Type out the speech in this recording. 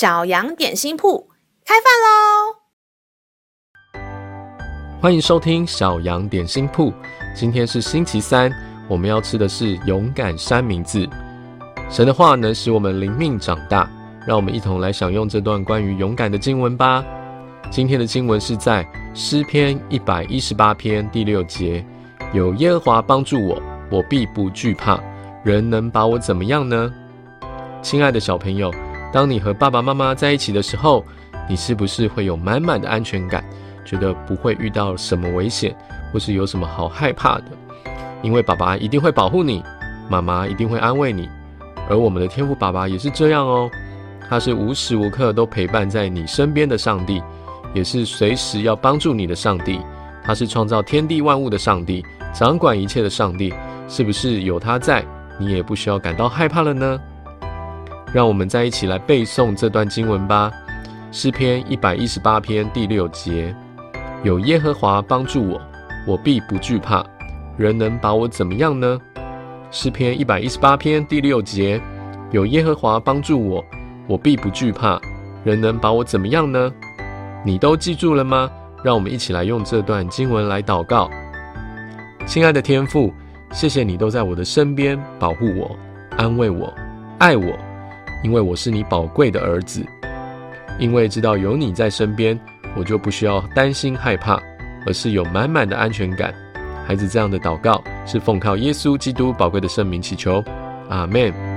小羊点心铺开饭喽！欢迎收听小羊点心铺。今天是星期三，我们要吃的是勇敢三明治。神的话能使我们灵命长大，让我们一同来享用这段关于勇敢的经文吧。今天的经文是在诗篇一百一十八篇第六节：有耶和华帮助我，我必不惧怕。人能把我怎么样呢？亲爱的小朋友，当你和爸爸妈妈在一起的时候，你是不是会有满满的安全感，觉得不会遇到什么危险，或是有什么好害怕的？因为爸爸一定会保护你，妈妈一定会安慰你，而我们的天父爸爸也是这样哦。他是无时无刻都陪伴在你身边的上帝，也是随时要帮助你的上帝。他是创造天地万物的上帝，掌管一切的上帝。是不是有他在？你也不需要感到害怕了呢。让我们再一起来背诵这段经文吧。诗篇一百一十八篇第六节：有耶和华帮助我，我必不惧怕。人能把我怎么样呢？诗篇一百一十八篇第六节：有耶和华帮助我，我必不惧怕。人能把我怎么样呢？你都记住了吗？让我们一起来用这段经文来祷告。亲爱的天父。谢谢你都在我的身边，保护我、安慰我、爱我，因为我是你宝贵的儿子。因为知道有你在身边，我就不需要担心害怕，而是有满满的安全感。孩子这样的祷告是奉靠耶稣基督宝贵的圣名祈求，阿门。